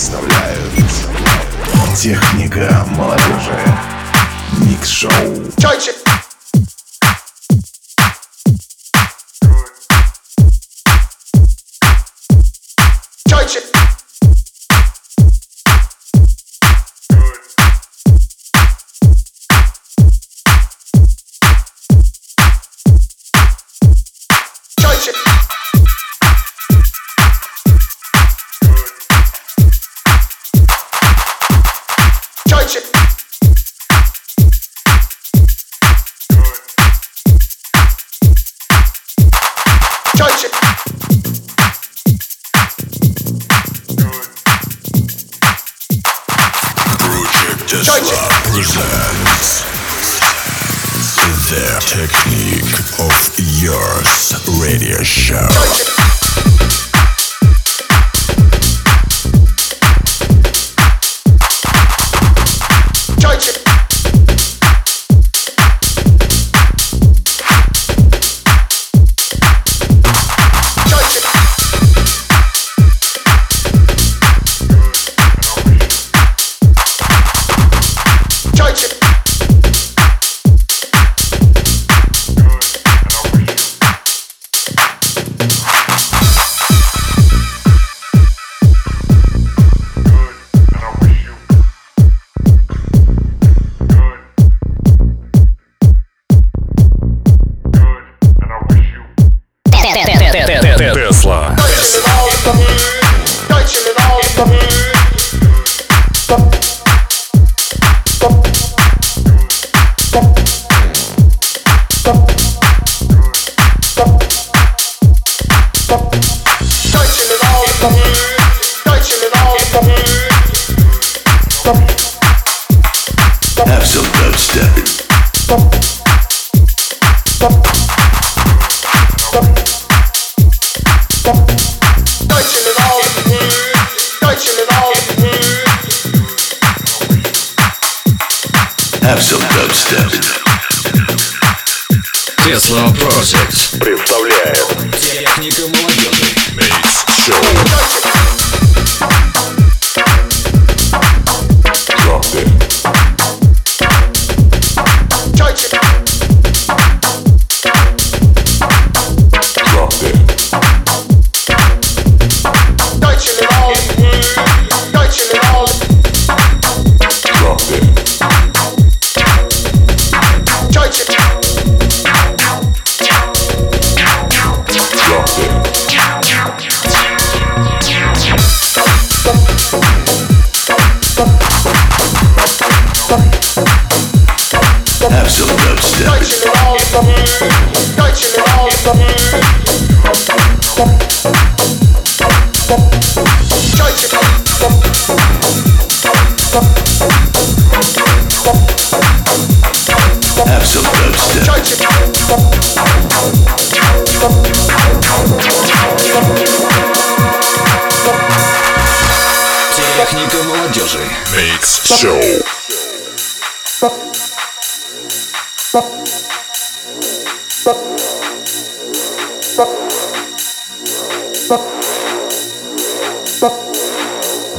представляют Техника молодежи Микс-шоу Чайчик! Чайчик!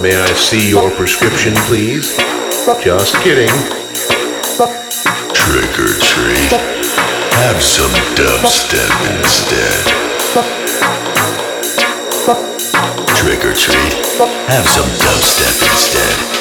May I see your prescription, please? Just kidding. Trick or treat. Have some dubstep instead. Trick or treat. Have some dubstep instead.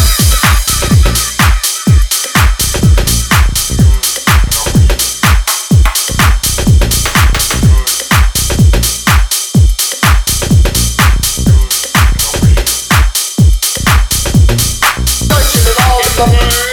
Come.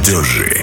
Молодежи.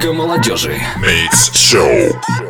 только молодежи. Микс Шоу.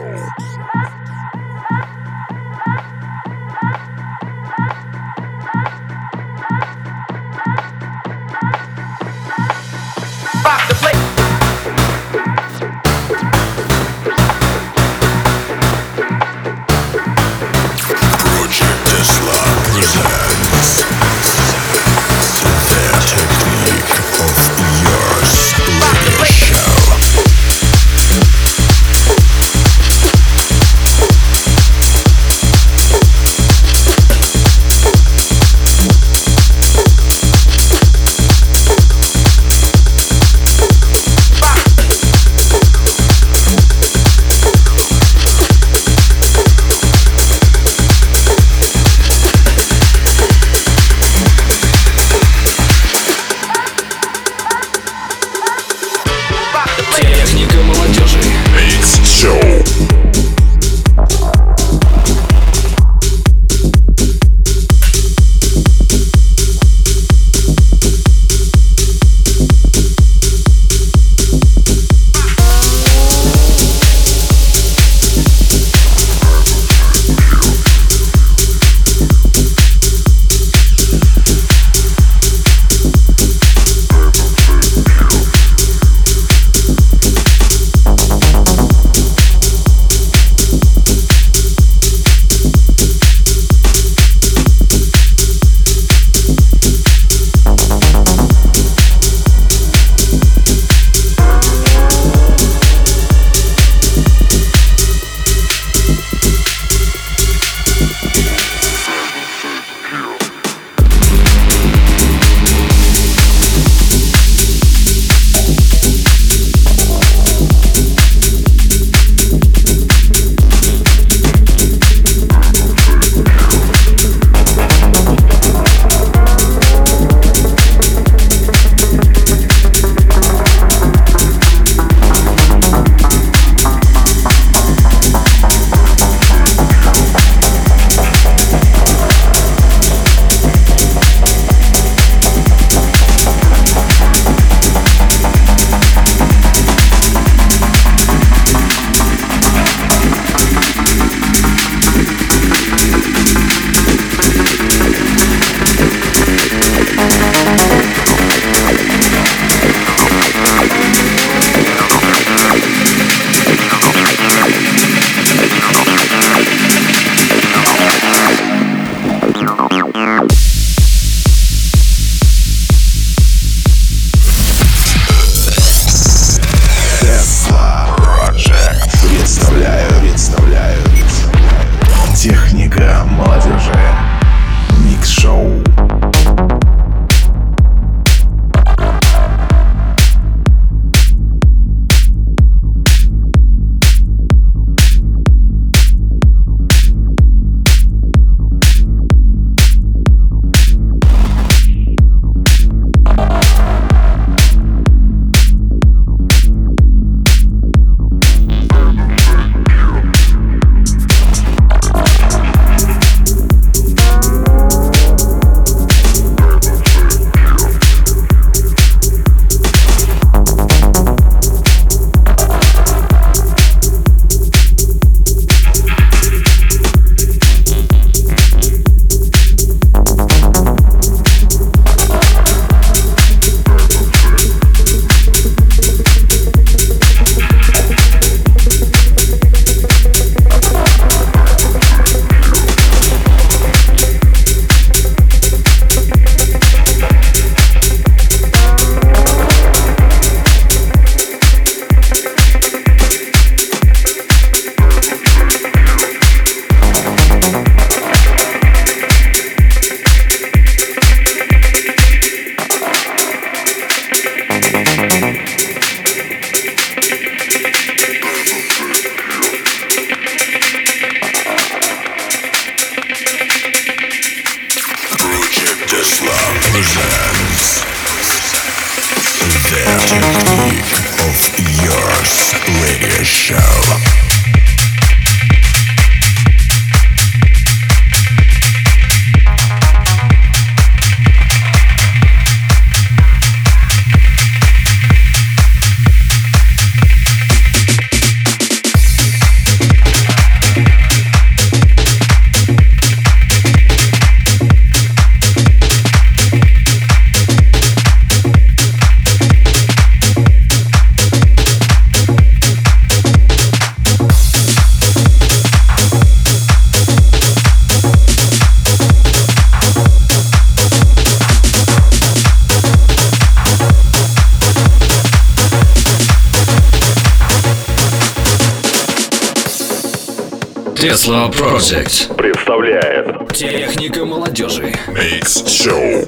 International Project. Представляет. Техника молодежи. Микс Шоу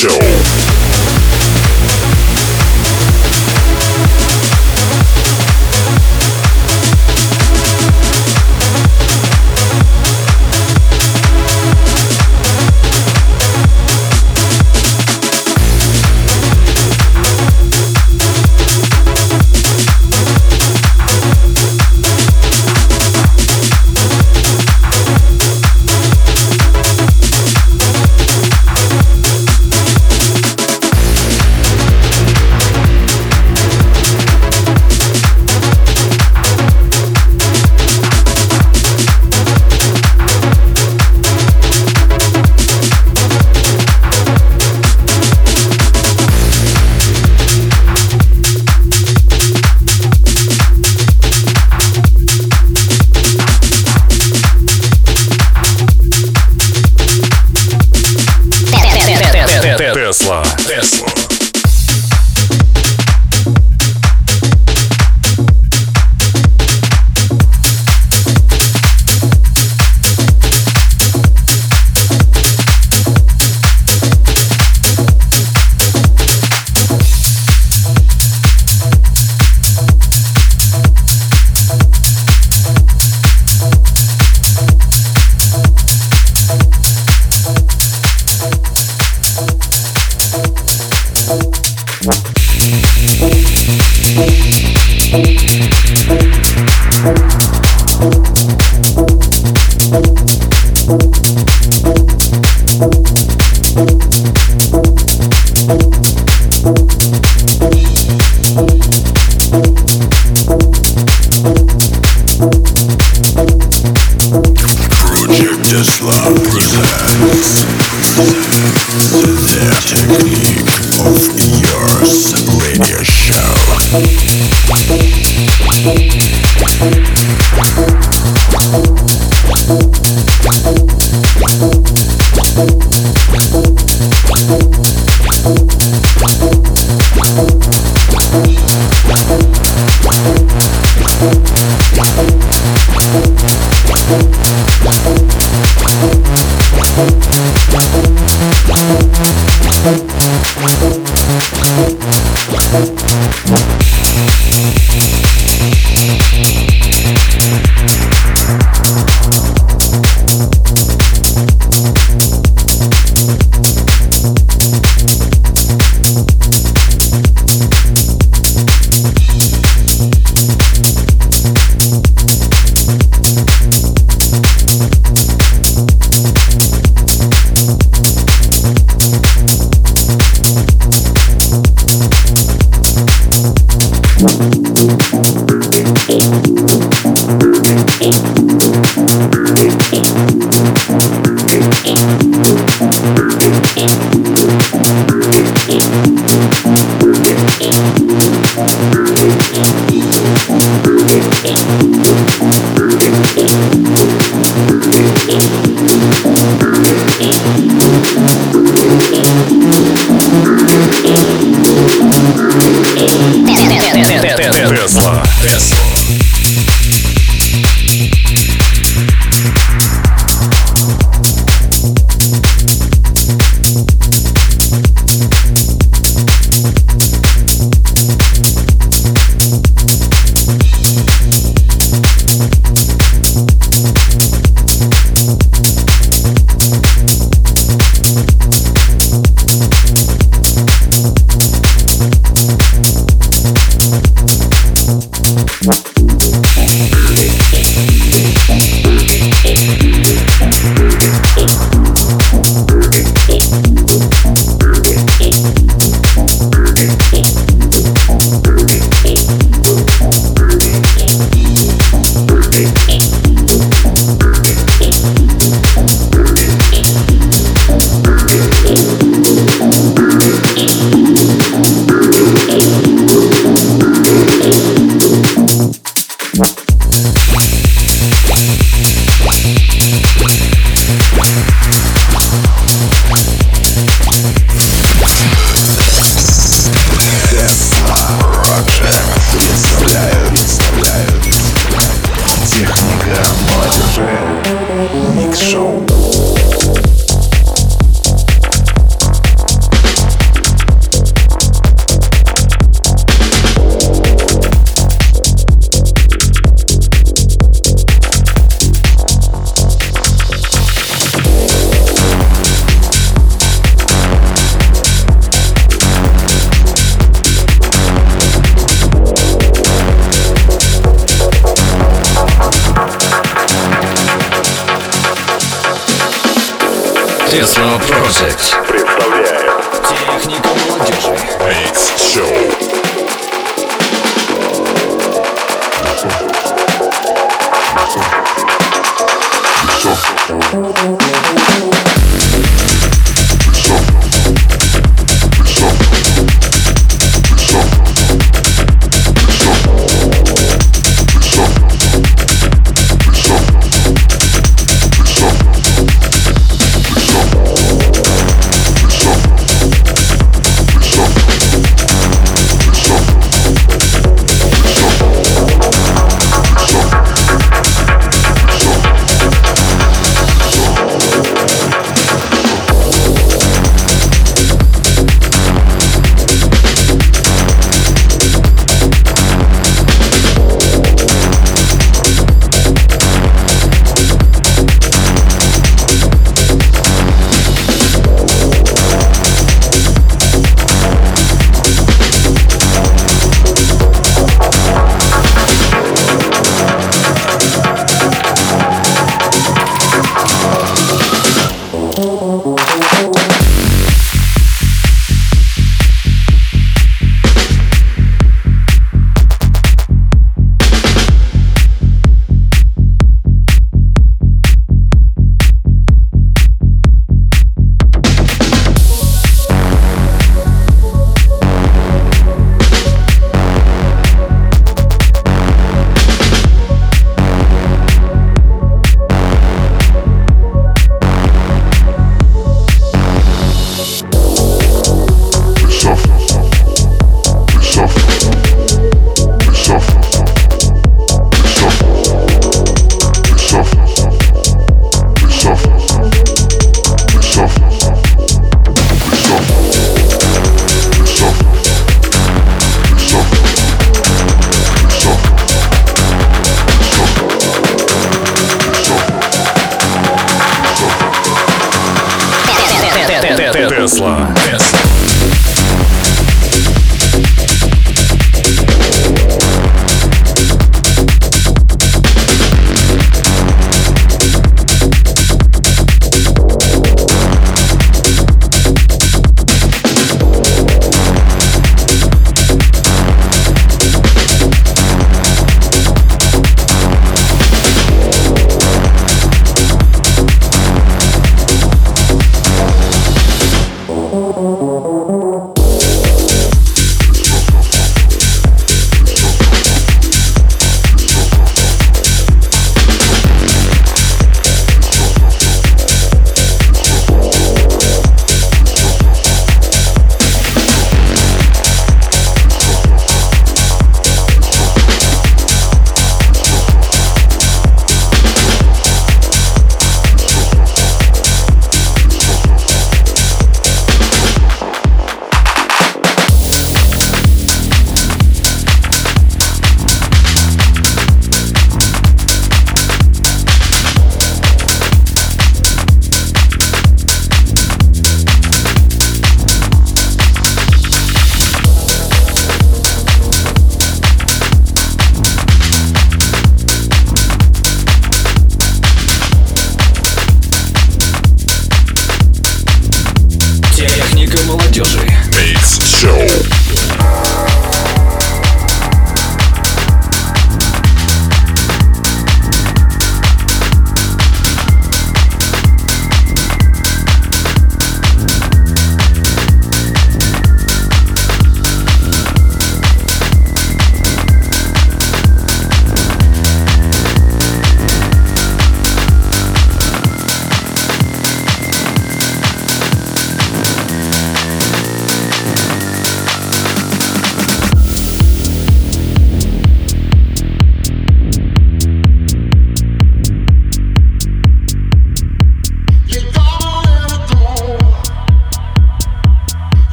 Show. Thank you. Thank you.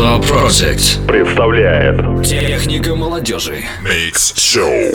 Tesla Project. Представляет Техника молодежи. Микс Шоу.